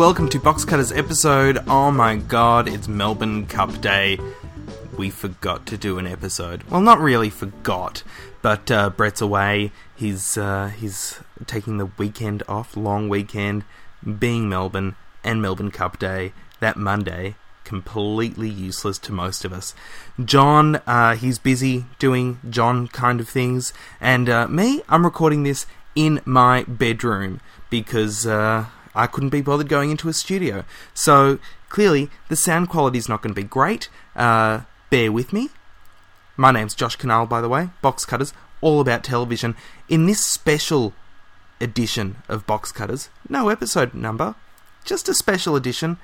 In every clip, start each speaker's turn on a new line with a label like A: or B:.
A: Welcome to Box Cutters episode. Oh my god, it's Melbourne Cup Day. We forgot to do an episode. Well, not really forgot, but uh, Brett's away. He's uh, he's taking the weekend off, long weekend, being Melbourne and Melbourne Cup Day that Monday. Completely useless to most of us. John, uh, he's busy doing John kind of things, and uh, me, I'm recording this in my bedroom because uh, I couldn't be bothered going into a studio. So clearly, the sound quality is not going to be great. Uh, bear with me. My name's Josh Kinal, by the way, Box Cutters, all about television. In this special edition of Box Cutters, no episode number, just a special edition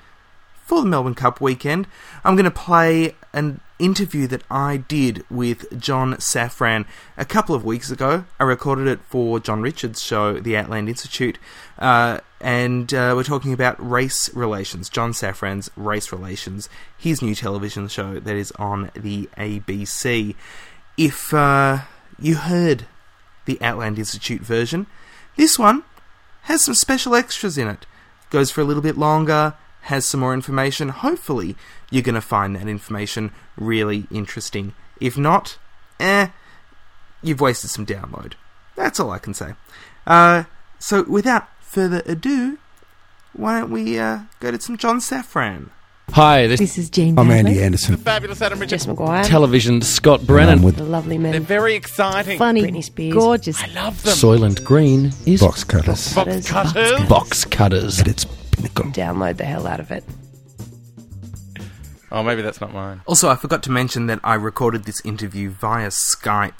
A: for the Melbourne Cup weekend, I'm going to play an interview that I did with John Safran a couple of weeks ago. I recorded it for John Richards' show, The Outland Institute, uh, and uh, we're talking about race relations. John Safran's Race Relations, his new television show that is on the ABC. If uh, you heard the Outland Institute version, this one has some special extras in it. Goes for a little bit longer, has some more information. Hopefully, you're going to find that information really interesting. If not, eh, you've wasted some download. That's all I can say. Uh, so, without further ado, why don't we uh, go to some John Safran?
B: Hi, this,
C: This is Jean
D: I'm
C: Hadley,
D: Andy Anderson.
B: The fabulous Adam Richards.
C: Jess McGuire,
B: Television, Scott Brennan.
D: I'm with
C: the lovely men,
B: They're very exciting.
C: funny,
E: Britney Spears.
C: gorgeous,
B: I love them. Soylent Green is
D: Box Cutters
B: Box Cutters. Box Cutters.
D: at its pinnacle.
C: download the hell out of it.
B: Oh, maybe that's not mine.
A: Also, I forgot to mention that I recorded this interview via Skype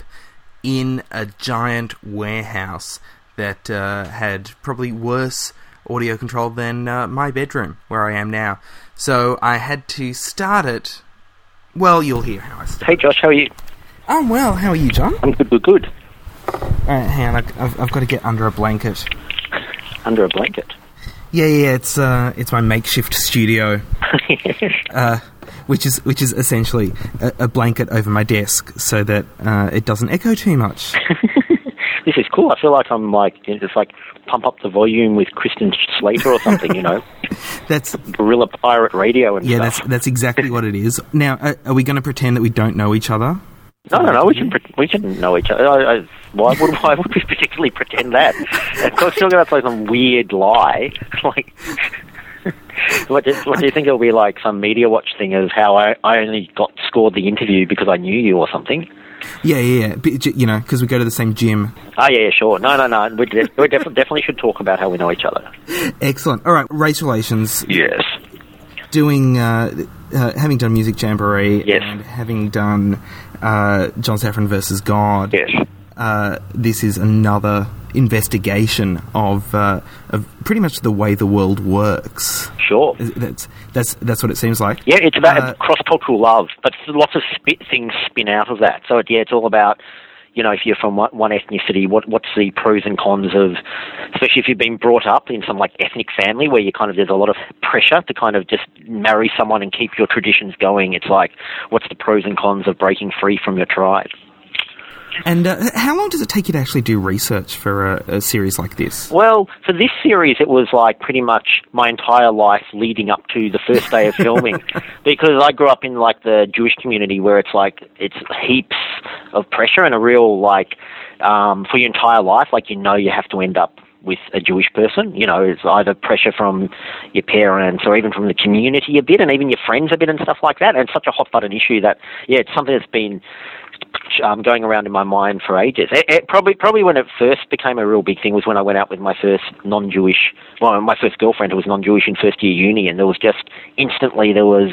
A: in a giant warehouse that uh, had probably worse audio control than uh, my bedroom where I am now. So I had to start it. Well, you'll hear how I start.
E: Hey Josh, how are you?
A: I'm well. How are you, John?
E: I'm good, good, good.
A: Alright, hang on. I've, I've, I've got to get under a blanket.
E: Under a blanket.
A: Yeah, yeah. It's uh, it's my makeshift studio, uh, which is which is essentially a, a blanket over my desk so that uh, it doesn't echo too much.
E: this is cool. I feel like I'm like it's like pump up the volume with Christian Slater or something, you know,
A: That's
E: guerrilla pirate radio and
A: yeah. That's
E: stuff.
A: that's exactly what it is. Now, uh, are we going to pretend that we don't know each other?
E: No, no, no. We should we can know each other. I, I, why would why would we particularly pretend that? I'm still going to play some weird lie. like, what do, what do you think it'll be like? Some media watch thing of how I, I only got scored the interview because I knew you or something.
A: Yeah, yeah, yeah. You know, because we go to the same gym.
E: Oh yeah, yeah, sure. No, no, no. We, de- we def- definitely should talk about how we know each other.
A: Excellent. All right, race relations.
E: Yes.
A: Doing, uh, uh, having done Music Jamboree
E: Yes.
A: and having done uh, John Safran versus God.
E: Yes.
A: uh, this is another investigation of uh, of pretty much the way the world works.
E: Sure.
A: That's that's that's what it seems like.
E: Yeah, it's about
A: Uh,
E: cross-cultural love, but lots of sp- things spin out of that. So yeah, it's all about you know if you're from one, one ethnicity, what what's the pros and cons of, especially if you've been brought up in some like ethnic family where you kind of there's a lot of pressure to kind of just marry someone and keep your traditions going. It's like what's the pros and cons of breaking free from your tribe.
A: And uh, how long does it take you to actually do research for a, a series like this?
E: Well, for this series, it was like pretty much my entire life leading up to the first day of filming, because I grew up in like the Jewish community where it's like it's heaps of pressure and a real like um, for your entire life, like you know you have to end up with a Jewish person. You know, it's either pressure from your parents or even from the community a bit, and even your friends a bit and stuff like that. And it's such a hot button issue that yeah, it's something that's been um, going around in my mind for ages. It, it probably probably when it first became a real big thing was when I went out with my first non-Jewish, well, my first girlfriend who was non-Jewish in first year uni, and there was just instantly there was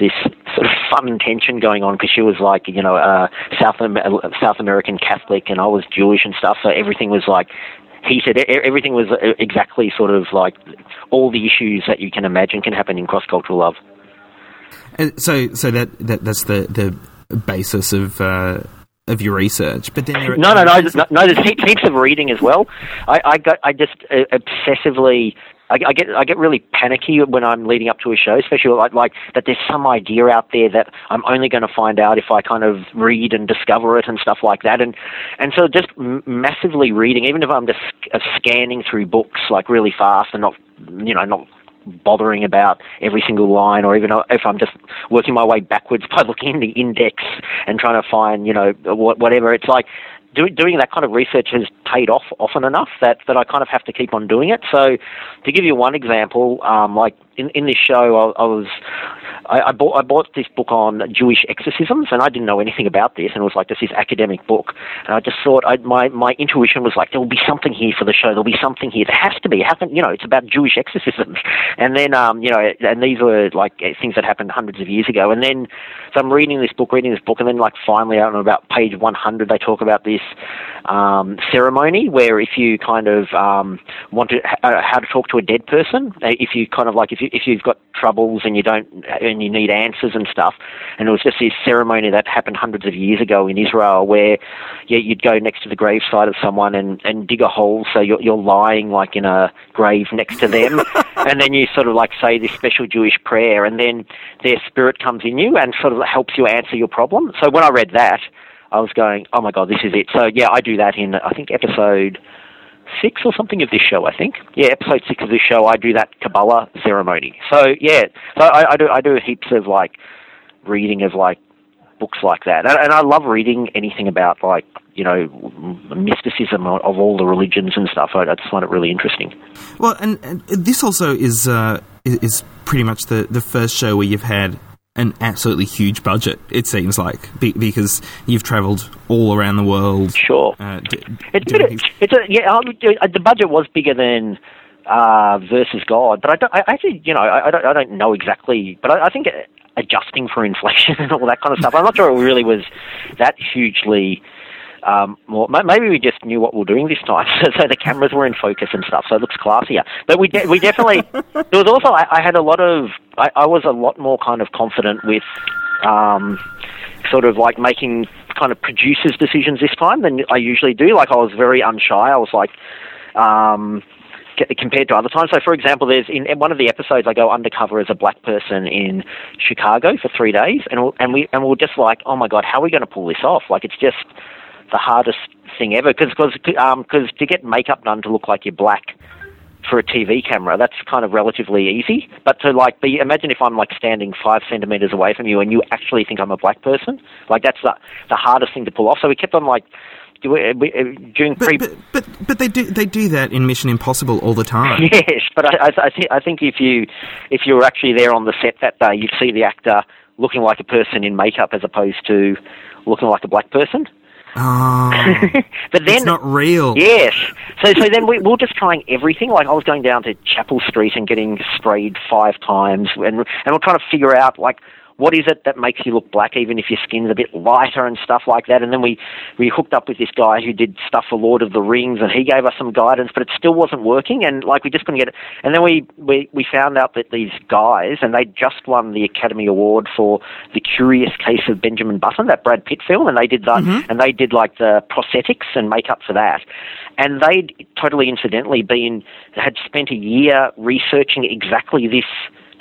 E: this sort of fun tension going on because she was like you know a South South American Catholic and I was Jewish and stuff, so everything was like heated. Everything was uh, exactly sort of like all the issues that you can imagine can happen in cross-cultural love.
A: Uh, so so that, that that's the the basis of uh, of your research. But then
E: No, no, no, no, no. There's heaps, of reading as well. I, I got, I just uh, obsessively I, I get I get really panicky when I'm leading up to a show, especially like like that there's some idea out there that I'm only going to find out if I kind of read and discover it and stuff like that. And and so just m- massively reading, even if I'm just uh, scanning through books like really fast and not you know not bothering about every single line, or even if I'm just working my way backwards by looking in the index and trying to find, you know, whatever. It's like do, doing that kind of research has paid off often enough that, that I kind of have to keep on doing it. So, to give you one example, um, like in, in this show, I, I was I, I, bought I bought this book on Jewish exorcisms, and I didn't know anything about this, and it was like this academic book, and I just thought I, my my intuition was like there will be something here for the show. There'll be something here. There has to be. Happened, you know, it's about Jewish exorcisms, and then um, you know, and these were like things that happened hundreds of years ago, and then so I'm reading this book, reading this book, and then like finally out on about page 100, they talk about this um, ceremony where if you kind of um, want to uh, how to talk to a dead person, uh, if you kind of like if you if you've got troubles and you don't and you need answers and stuff, and it was just this ceremony that happened hundreds of years ago in Israel where yeah you'd go next to the graveside of someone and and dig a hole so you're you're lying like in a grave next to them, and then you sort of like say this special Jewish prayer, and then their spirit comes in you and sort of helps you answer your problem. So when I read that. I was going, oh my god, this is it. So yeah, I do that in I think episode six or something of this show. I think yeah, episode six of this show. I do that Kabbalah ceremony. So yeah, so I, I do I do heaps of like reading of like books like that, and, and I love reading anything about like you know mysticism of, all the religions and stuff. I, I, just find it really interesting.
A: Well, and, and this also is uh, is pretty much the the first show where you've had an absolutely huge budget. It seems like be, because you've travelled all around the world.
E: Sure, uh, d- it's, a, it's a, yeah. Um, the budget was bigger than uh, versus God, but I don't. I actually, you know, I, I, don't. I don't know exactly, but I, I think adjusting for inflation and all that kind of stuff. I'm not sure it really was that hugely um, more, maybe we just knew what we were doing this time, so the cameras were in focus and stuff, so it looks classier. But we de- we definitely there was also I, I had a lot of I, I was a lot more kind of confident with um, sort of like making kind of producers' decisions this time than I usually do. Like I was very unshy. I was like. Um, compared to other times. So, for example, there's in, in, one of the episodes I go undercover as a black person in Chicago for three days, and we'll, and we and we're just like, oh my god, how are we going to pull this off? Like, it's just the hardest thing ever because because um, cause to get makeup done to look like you're black for a TV camera, that's kind of relatively easy. But to like be, imagine if I'm like standing five centimeters away from you and you actually think I'm a black person, like that's the the hardest thing to pull off. So we kept on like during
A: pre. But, but, but, but they do they do that in Mission Impossible all the time.
E: yes, but I, I, I, think I think if you if you were actually there on the set that day, you'd see the actor looking like a person in makeup as opposed to looking like a black person.
A: Oh,
E: but then
A: it's not real.
E: Yes. So so then we, we were just trying everything. Like I was going down to Chapel Street and getting sprayed five times, and and we're trying to figure out like what is it that makes you look black even if your skin's a bit lighter and stuff like that? And then we we hooked up with this guy who did stuff for Lord of the Rings and he gave us some guidance but it still wasn't working and like we just couldn't get it. And then we we, we found out that these guys and they just won the Academy Award for the Curious Case of Benjamin Button that Brad Pitt film and they did that mm-hmm. and they did like the prosthetics and makeup for that. And they'd totally incidentally been had spent a year researching exactly this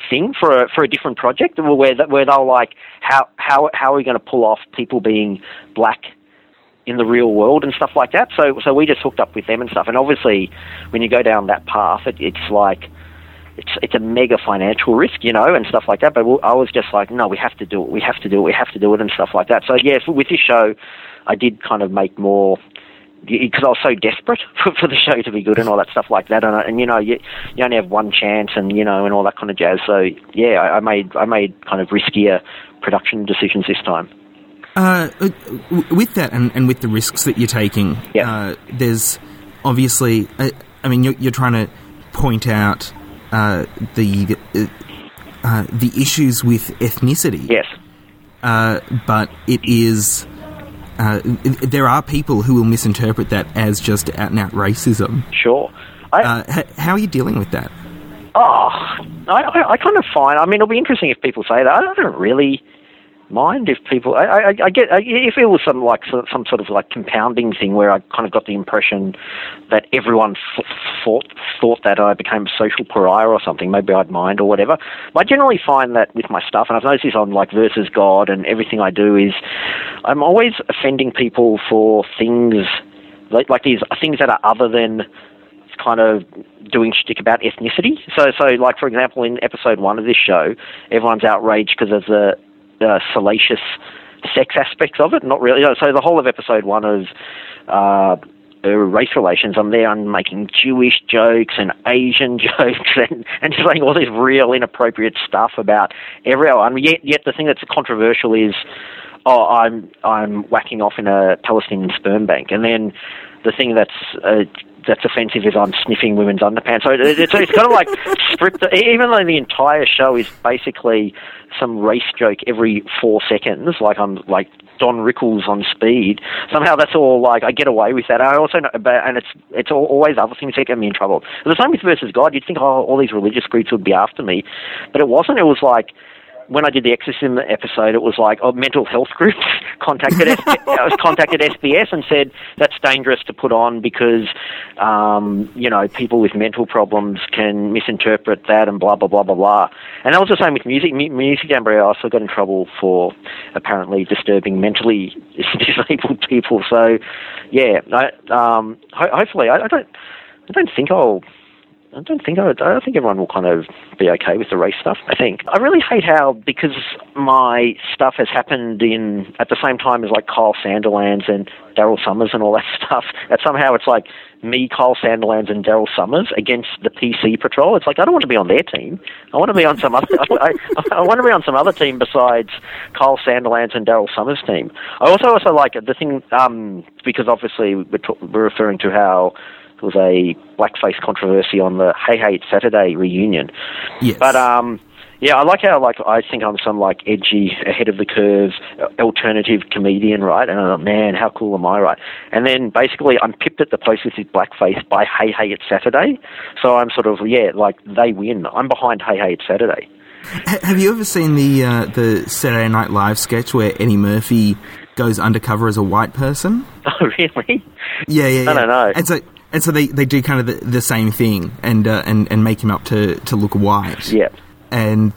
E: thing for a for a different project where where they're like how how how are we going to pull off people being black in the real world and stuff like that. So so we just hooked up with them and stuff. And obviously, when you go down that path, it, it's like it's it's a mega financial risk, you know, and stuff like that. But I was just like, no, we have to do it. We have to do it. We have to do it and stuff like that. So yeah, with this show, I did kind of make more because I was so desperate for, for the show to be good and all that stuff like that. And, and you know, you, you only have one chance, and you know, and all that kind of jazz. So yeah, I, I made I made kind of riskier production decisions this time.
A: Uh, with that, and, and with the risks that you're taking,
E: yeah.
A: Uh, there's obviously, uh, I mean, you're, you're, trying to point out uh, the uh, the issues with ethnicity.
E: Yes.
A: Uh, but it is uh, there are people who will misinterpret that as just out and out racism.
E: Sure.
A: I, uh, h- how are you dealing with that?
E: Oh, I, I, I, kind of find. I mean, it'll be interesting if people say that. I don't really mind if people. I, I, I get if it was some like some sort of like compounding thing where I kind of got the impression that everyone f- thought thought that I became a social pariah or something. Maybe I'd mind or whatever. But I generally find that with my stuff, and I've noticed this on like versus God and everything I do is I'm always offending people for things like, like these things that are other than kind of doing shtick about ethnicity. So, so like for example, in episode one of this show, everyone's outraged because there's the uh, salacious sex aspects of it. Not really. So the whole of episode one of uh, uh, race relations, I'm there. I'm making Jewish jokes and Asian jokes and and just saying all this real inappropriate stuff about everyone. Yet, yet the thing that's controversial is. Oh, I'm I'm whacking off in a Palestinian sperm bank, and then the thing that's uh, that's offensive is I'm sniffing women's underpants. So it, it's, it's kind of like stripped. Even though the entire show is basically some race joke every four seconds, like I'm like Don Rickles on speed. Somehow that's all like I get away with that. I also know, but, and it's it's always other things that get me in trouble. The same with versus God. You'd think oh all these religious groups would be after me, but it wasn't. It was like when I did the exorcism episode, it was like oh, mental health groups contacted S- I was contacted SBS and said that's dangerous to put on because um, you know people with mental problems can misinterpret that and blah blah blah blah blah. And that was the same with music. M- music Jamboree, I also got in trouble for apparently disturbing mentally disabled people. So yeah, I, um, ho- hopefully I, I don't. I don't think I'll I don't think I, I think everyone will kind of be okay with the race stuff. I think I really hate how because my stuff has happened in at the same time as like Kyle Sandilands and Daryl Somers and all that stuff. That somehow it's like me, Kyle Sandilands, and Daryl Somers against the PC Patrol. It's like I don't want to be on their team. I want to be on some other. I, I, I want to be on some other team besides Kyle Sandilands and Daryl Somers' team. I also also like the thing um, because obviously we're, t- we're referring to how was a blackface controversy on the Hey Hey It's Saturday reunion.
A: Yes.
E: But um, yeah, I like how like I think I'm some like edgy, ahead of the curve, alternative comedian, right? And I'm like, man, how cool am I, right? And then basically I'm pipped at the post with his blackface by Hey Hey It's Saturday. So I'm sort of yeah, like they win. I'm behind Hey Hey It's Saturday.
A: Have you ever seen the uh, the Saturday Night Live sketch where Eddie Murphy goes undercover as a white person?
E: Oh really?
A: Yeah, yeah, yeah.
E: I don't know.
A: And so and so they, they do kind of the, the same thing and uh, and and make him up to, to look white.
E: Yeah.
A: And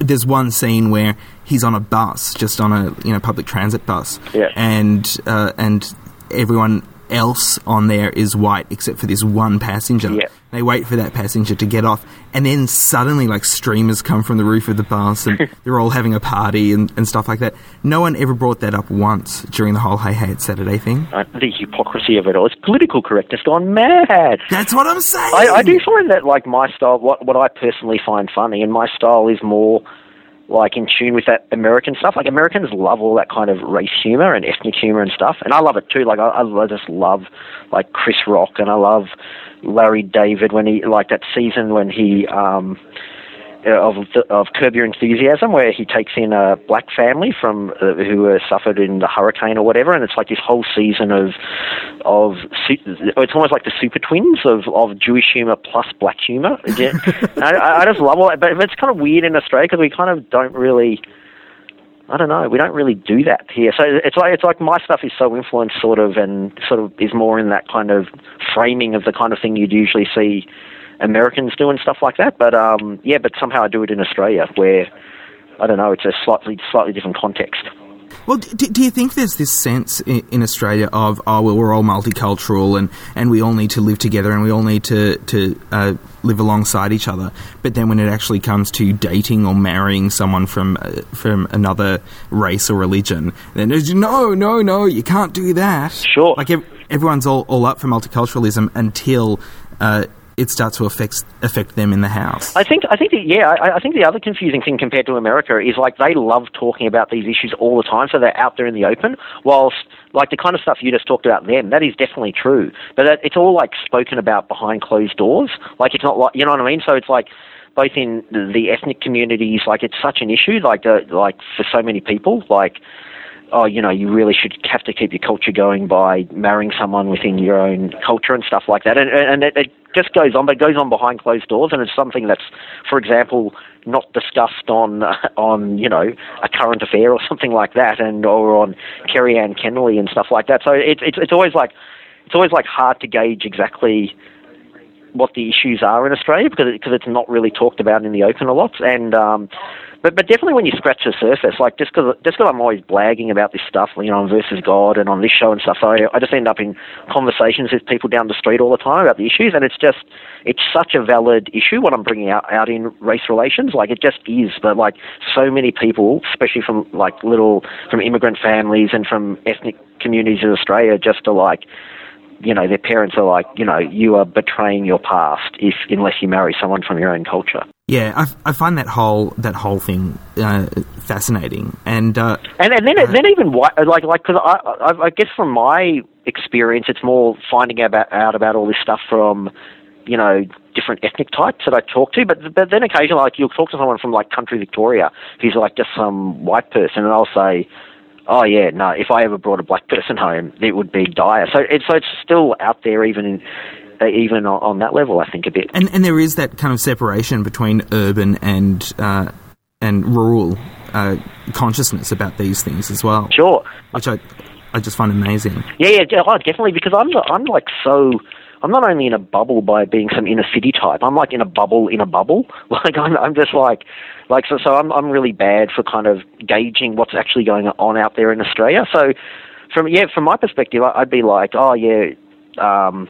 A: there's one scene where he's on a bus, just on a you know public transit bus.
E: Yeah.
A: And uh, and everyone else on there is white except for this one passenger.
E: Yeah.
A: They wait for that passenger to get off, and then suddenly, like streamers come from the roof of the bus, and they're all having a party and, and stuff like that. No one ever brought that up once during the whole "Hey Hey It's Saturday" thing.
E: Uh, the hypocrisy of it all. It's political correctness gone mad.
A: That's what I'm saying.
E: I, I do find that like my style, what what I personally find funny, and my style is more like in tune with that American stuff. Like Americans love all that kind of race humor and ethnic humor and stuff, and I love it too. Like I, I just love like Chris Rock, and I love Larry David when he like that season when he um of of Curb Your Enthusiasm, where he takes in a black family from uh, who uh, suffered in the hurricane or whatever, and it's like this whole season of of it's almost like the super twins of, of Jewish humor plus black humor. Yeah. I, I just love all that, but it's kind of weird in Australia because we kind of don't really. I don't know. We don't really do that here. So it's like it's like my stuff is so influenced, sort of, and sort of is more in that kind of framing of the kind of thing you'd usually see Americans do and stuff like that. But um, yeah, but somehow I do it in Australia, where I don't know. It's a slightly slightly different context.
A: Well, do, do you think there's this sense in, in Australia of oh well we're all multicultural and, and we all need to live together and we all need to to uh, live alongside each other, but then when it actually comes to dating or marrying someone from uh, from another race or religion, then there's no no no you can't do that.
E: Sure.
A: like ev- everyone's all, all up for multiculturalism until. Uh, it starts to affect affect them in the house.
E: I think I think the, yeah I, I think the other confusing thing compared to America is like they love talking about these issues all the time, so they're out there in the open. Whilst like the kind of stuff you just talked about them, that is definitely true, but that, it's all like spoken about behind closed doors. Like it's not like you know what I mean. So it's like both in the ethnic communities, like it's such an issue, like uh, like for so many people, like oh, you know, you really should have to keep your culture going by marrying someone within your own culture and stuff like that. And, and it, it just goes on, but it goes on behind closed doors, and it's something that's, for example, not discussed on on you know a current affair or something like that, and or on Kerri-Anne Kennerley and stuff like that. So it's it's it's always like it's always like hard to gauge exactly what the issues are in Australia because because it's not really talked about in the open a lot, and um, but but definitely when you scratch the surface, like just because just because I'm always blagging about this stuff, you know, on versus God and on this show and stuff, I I just end up in conversations with people down the street all the time about the issues, and it's just it's such a valid issue what I'm bringing out out in race relations, like it just is. But like so many people, especially from like little from immigrant families and from ethnic communities in Australia, just are like you know, their parents are like, you know, you are betraying your past if unless you marry someone from your own culture.
A: Yeah, I, I find that whole that whole thing uh, fascinating, and uh,
E: and and then uh, then even white, like like because I, I I guess from my experience, it's more finding about out about all this stuff from you know different ethnic types that I talk to, but but then occasionally like you'll talk to someone from like country Victoria who's like just some white person, and I'll say, oh yeah, no, if I ever brought a black person home, it would be dire. So it's so it's still out there even in even on, on, that level, I think a bit.
A: And and there is that kind of separation between urban and uh, and rural uh, consciousness about these things as well.
E: Sure,
A: which I I just find amazing.
E: Yeah, yeah, oh, definitely because I'm I'm like so. I'm not only in a bubble by being some inner city type. I'm like in a bubble in a bubble. Like I'm, I'm just like, like so. So I'm, I'm really bad for kind of gauging what's actually going on out there in Australia. So, from yeah, from my perspective, I'd be like, oh yeah, um,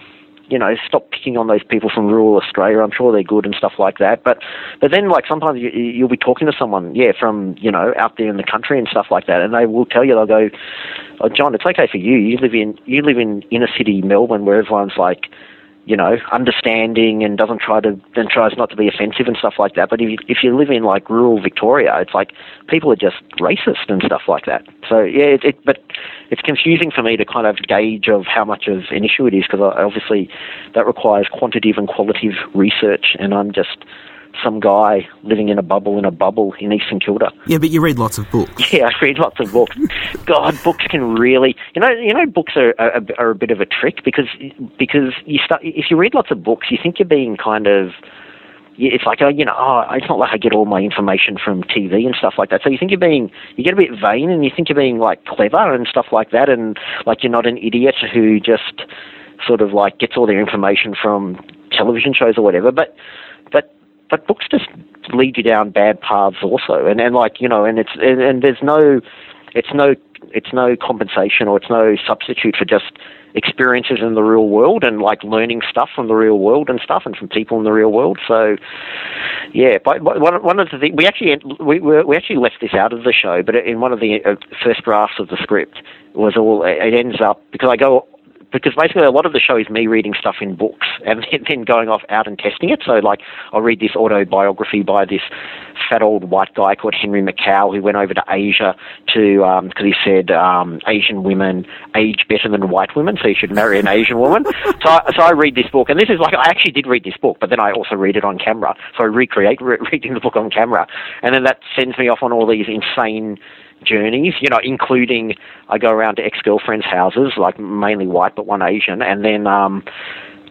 E: you know, stop picking on those people from rural Australia. I'm sure they're good and stuff like that. But but then like sometimes you, you'll be talking to someone, yeah, from you know out there in the country and stuff like that, and they will tell you they'll go, oh, John, it's okay for you. You live in you live in inner city Melbourne where everyone's like you know, understanding and doesn't try to and tries not to be offensive and stuff like that. But if you, if you live in like rural Victoria, it's like people are just racist and stuff like that. So yeah, it, it but it's confusing for me to kind of gauge of how much of an issue it is because uh, obviously that requires quantitative and qualitative research, and I'm just some guy living in a bubble in a bubble in East St Kilda.
A: Yeah, but you read lots of books.
E: Yeah, I read lots of books. God, books can really, you know, you know, books are, are, are a bit of a trick because because you start if you read lots of books, you think you're being kind of it's like, oh, you know, oh, it's not like I get all my information from TV and stuff like that. So you think you're being, you get a bit vain and you think you're being like clever and stuff like that, and like you're not an idiot who just sort of like gets all their information from television shows or whatever. But but but books just lead you down bad paths also, and and like you know, and it's and, and there's no, it's no it's no compensation or it's no substitute for just experiences in the real world and like learning stuff from the real world and stuff and from people in the real world. So, yeah, but one, one of the things we actually we we actually left this out of the show, but in one of the uh, first drafts of the script was all it ends up because I go because basically a lot of the show is me reading stuff in books and then going off out and testing it. So like I'll read this autobiography by this fat old white guy called Henry Makow who went over to Asia to because um, he said um, Asian women age better than white women, so you should marry an Asian woman. so I, so I read this book, and this is like I actually did read this book, but then I also read it on camera. So I recreate re- reading the book on camera, and then that sends me off on all these insane journeys, you know, including I go around to ex girlfriends' houses, like mainly white but one Asian, and then um,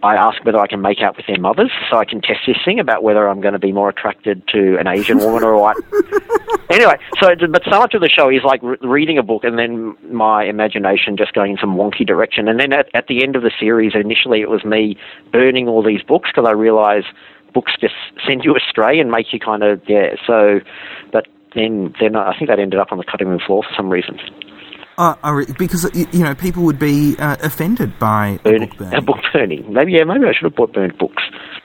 E: I ask whether I can make out with their mothers, so I can test this thing about whether I'm going to be more attracted to an Asian woman or a white. anyway, so but so much of the show is like re- reading a book and then my imagination just going in some wonky direction, and then at, at the end of the series, initially it was me burning all these books because I realised books just send you astray and make you kind of yeah. So, but then then I think that ended up on the cutting room floor for some reason.
A: Uh, because you know people would be uh, offended by
E: burning,
A: book burning.
E: book burning. Maybe yeah, maybe I should have bought burned books.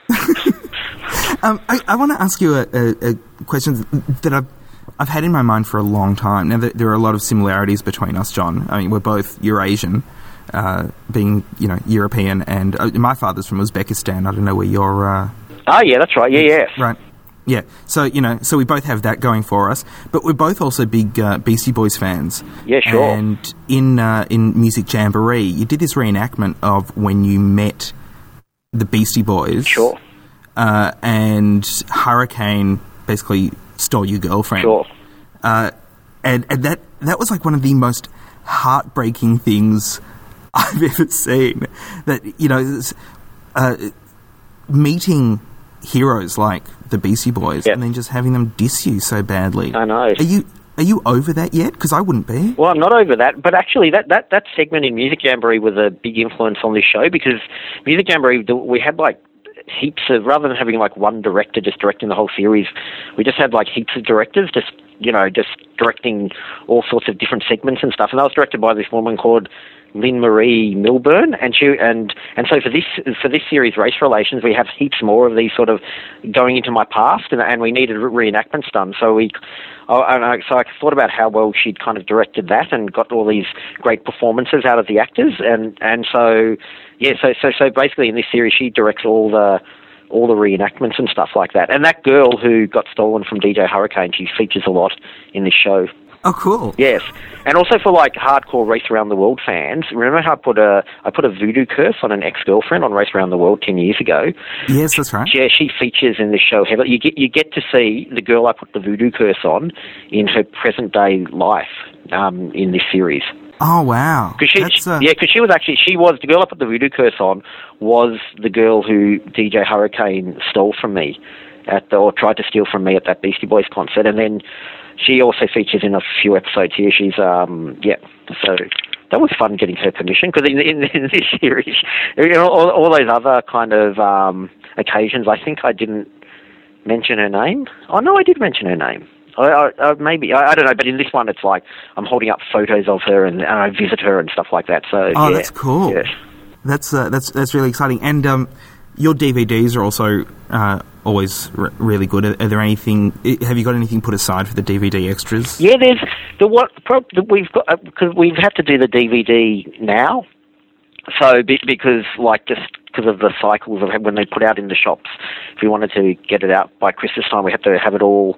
A: um, I, I want to ask you a, a, a, question that I've I've had in my mind for a long time. Now there are a lot of similarities between us, John. I mean, we're both Eurasian, uh, being you know European, and uh, my father's from Uzbekistan. I don't know where you're. Uh,
E: oh yeah, that's right. Yeah, yeah.
A: Right. Yeah, so you know, so we both have that going for us, but we're both also big uh, Beastie Boys fans.
E: Yeah, sure.
A: And in uh, in Music Jamboree, you did this reenactment of when you met the Beastie Boys.
E: Sure.
A: Uh, and Hurricane basically stole your girlfriend.
E: Sure.
A: Uh, and and that that was like one of the most heartbreaking things I've ever seen. That you know, uh, meeting heroes like the Beastie Boys
E: Yeah.
A: and then just having them diss you so badly.
E: I know.
A: Are you are you over that yet? Because I wouldn't be.
E: Well, I'm not over that, but actually, that, that, that segment in Music Jamboree was a big influence on this show because Music Jamboree, we had like heaps of, rather than having like one director just directing the whole series, we just had like heaps of directors just, you know, just directing all sorts of different segments and stuff. And that was directed by this woman called Lynn-Maree Milburn, and she and and so for this for this series, race relations, we have heaps more of these sort of going into my past, and, and we needed reenactments done. So we, I, so I thought about how well she'd kind of directed that and got all these great performances out of the actors, and and so yeah, so so so basically in this series, she directs all the all the reenactments and stuff like that. And that girl who got stolen from DJ Hurricane, she features a lot in this show.
A: Oh, cool.
E: Yes, and also for like hardcore Race Around the World fans, remember how I put a I put a voodoo curse on an ex girlfriend on Race Around the World ten years ago?
A: Yes, that's right.
E: Yeah, she features in the show heavily. You get you get to see the girl I put the voodoo curse on in her present day life um, in this series.
A: Oh, wow.
E: Cause she,
A: That's, uh,
E: yeah, because she was actually she was the girl I put the voodoo curse on was the girl who DJ Hurricane stole from me at the, or tried to steal from me at that Beastie Boys concert, and then she also features in a few episodes here. She's um yeah, so that was fun getting her permission because in, in, in this series, you know, all, all those other kind of um occasions, I think I didn't mention her name. Oh no, I did mention her name. I, I, I maybe I, I don't know, but in this one, it's like I'm holding up photos of her and, and I visit her and stuff like that. So
A: Oh,
E: yeah.
A: that's cool. That's uh, that's that's really exciting. And um, your DVDs are also uh, always r- really good. Are, are there anything? Have you got anything put aside for the DVD extras?
E: Yeah, there's the what pro- the- we've got uh, because we've had to do the DVD now. So be, because like just because of the cycles of when they put out in the shops, if we wanted to get it out by Christmas time, we have to have it all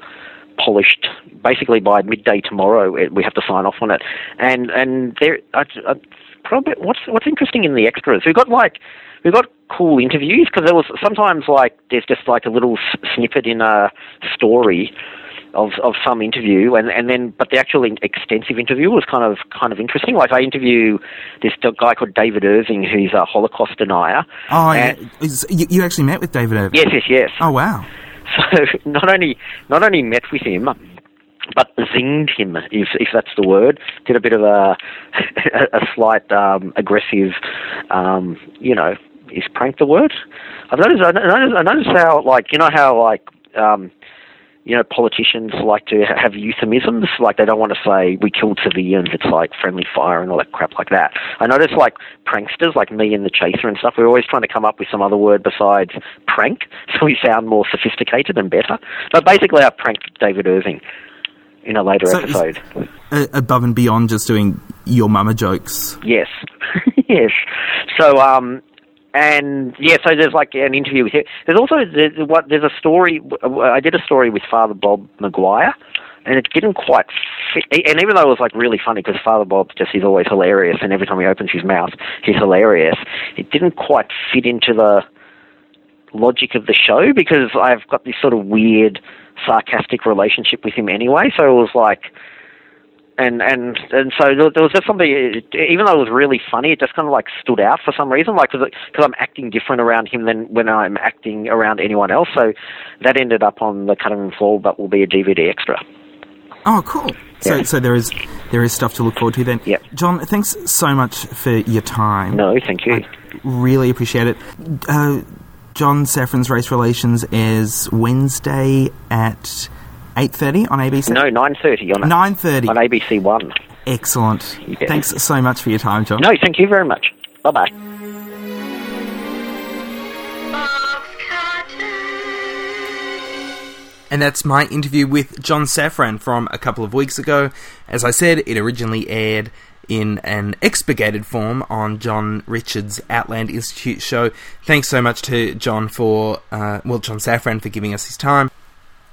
E: polished. Basically by midday tomorrow, it, we have to sign off on it. And and there, I, I, probably what's what's interesting in the extras, we've got like we've got cool interviews because there was sometimes like there's just like a little s- snippet in a story of of some interview, and and then but the actual extensive interview was kind of kind of interesting. Like I interview this guy called David Irving, who's a Holocaust denier.
A: Oh.
E: And-
A: you, you actually met with David Irving?
E: Yes, yes, yes.
A: Oh, wow.
E: So not only not only met with him, but zinged him, if if that's the word. Did a bit of a a slight um, aggressive, um, you know, is prank the word? I've noticed I noticed, I noticed how like you know how like. Um, you know, politicians like to have euphemisms, like they don't want to say we killed civilians. It's like friendly fire and all that crap like that. I notice like pranksters, like me and the chaser and stuff, we're always trying to come up with some other word besides prank, so we sound more sophisticated and better. But basically, I pranked David Irving in a later
A: So
E: episode.
A: Above and beyond just doing your mama jokes.
E: Yes, yes. So, um, and yeah, so there's like an interview with him. There's also there's, what there's a story. I did a story with Father Bob Maguire, and it didn't quite fit. And even though it was like really funny because Father Bob just is always hilarious, and every time he opens his mouth, he's hilarious. It didn't quite fit into the logic of the show because I've got this sort of weird sarcastic relationship with him anyway. So it was like and and and so there, there was just something. Even though it was really funny, it just kind of like stood out for some reason. Like because I'm acting different around him than when I'm acting around anyone else. So that ended up on the cutting room floor, but will be a DVD extra.
A: Oh, cool. So,
E: Yeah.
A: so there is there is stuff to look forward to then.
E: Yep.
A: John, thanks so much for your time.
E: No, thank you.
A: I really appreciate it. Uh, John Safran's Race Relations is Wednesday at eight thirty on ABC.
E: no, nine thirty on
A: nine thirty.
E: on ABC One.
A: Excellent.
E: Yeah.
A: Thanks so much for your time, John.
E: No, thank you very much. Bye bye.
A: And that's my interview with John Safran from a couple of weeks ago. As I said, it originally aired in an expurgated form on John Richards' Outland Institute show. Thanks so much to John for, uh, well, John Safran for giving us his time.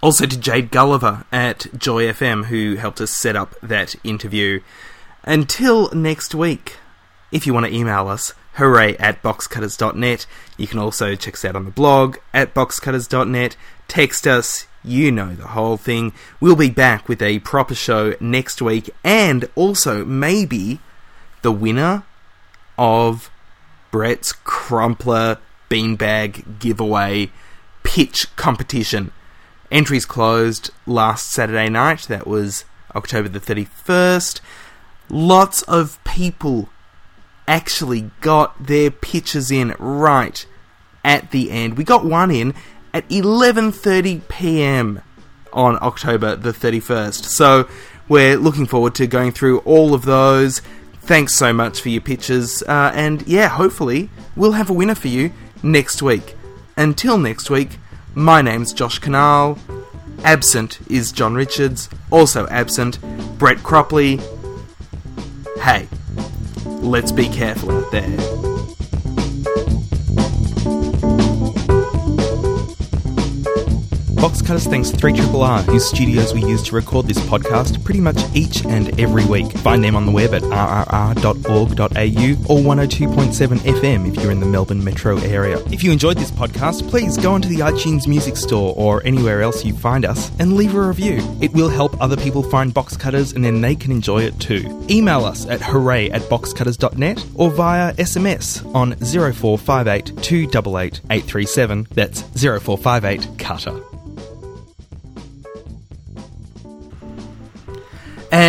A: Also to Jade Gulliver at Joy FM who helped us set up that interview. Until next week, if you want to email us, hooray at boxcutters.net. You can also check us out on the blog at boxcutters.net. text us. You know the whole thing. We'll be back with a proper show next week, and also maybe the winner of Brett's Crumpler Beanbag giveaway pitch competition. Entries closed last Saturday night. That was October the 31st. Lots of people actually got their pitches in right at the end. We got one in at 11:30 p.m. on October the 31st. So we're looking forward to going through all of those. Thanks so much for your pitches, uh, and yeah, hopefully we'll have a winner for you next week. Until next week, my name's Josh Kinal. Absent is John Richards. Also absent, Brett Cropley. Hey, let's be careful out there. Cutters thanks 3RRR, whose studios we use to record this podcast pretty much each and every week. Find them on the web at rrr.org.au or 102.7 FM if you're in the Melbourne metro area. If you enjoyed this podcast, please go onto the iTunes Music Store or anywhere else you find us and leave a review. It will help other people find Box Cutters and then they can enjoy it too. Email us at hooray at boxcutters.net or via SMS on 0458 288 837. That's 0458 Cutter.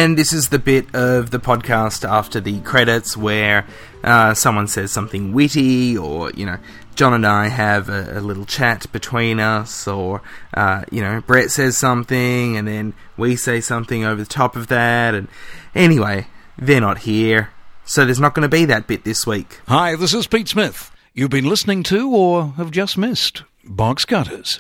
A: And this is the bit of the podcast after the credits where uh, someone says something witty, or, you know, John and I have a, a little chat between us, or, uh, you know, Brett says something, and then we say something over the top of that. And anyway, they're not here, so there's not going to be that bit this week.
C: Hi, this is Pete Smith. You've been listening to or have just missed Box Cutters.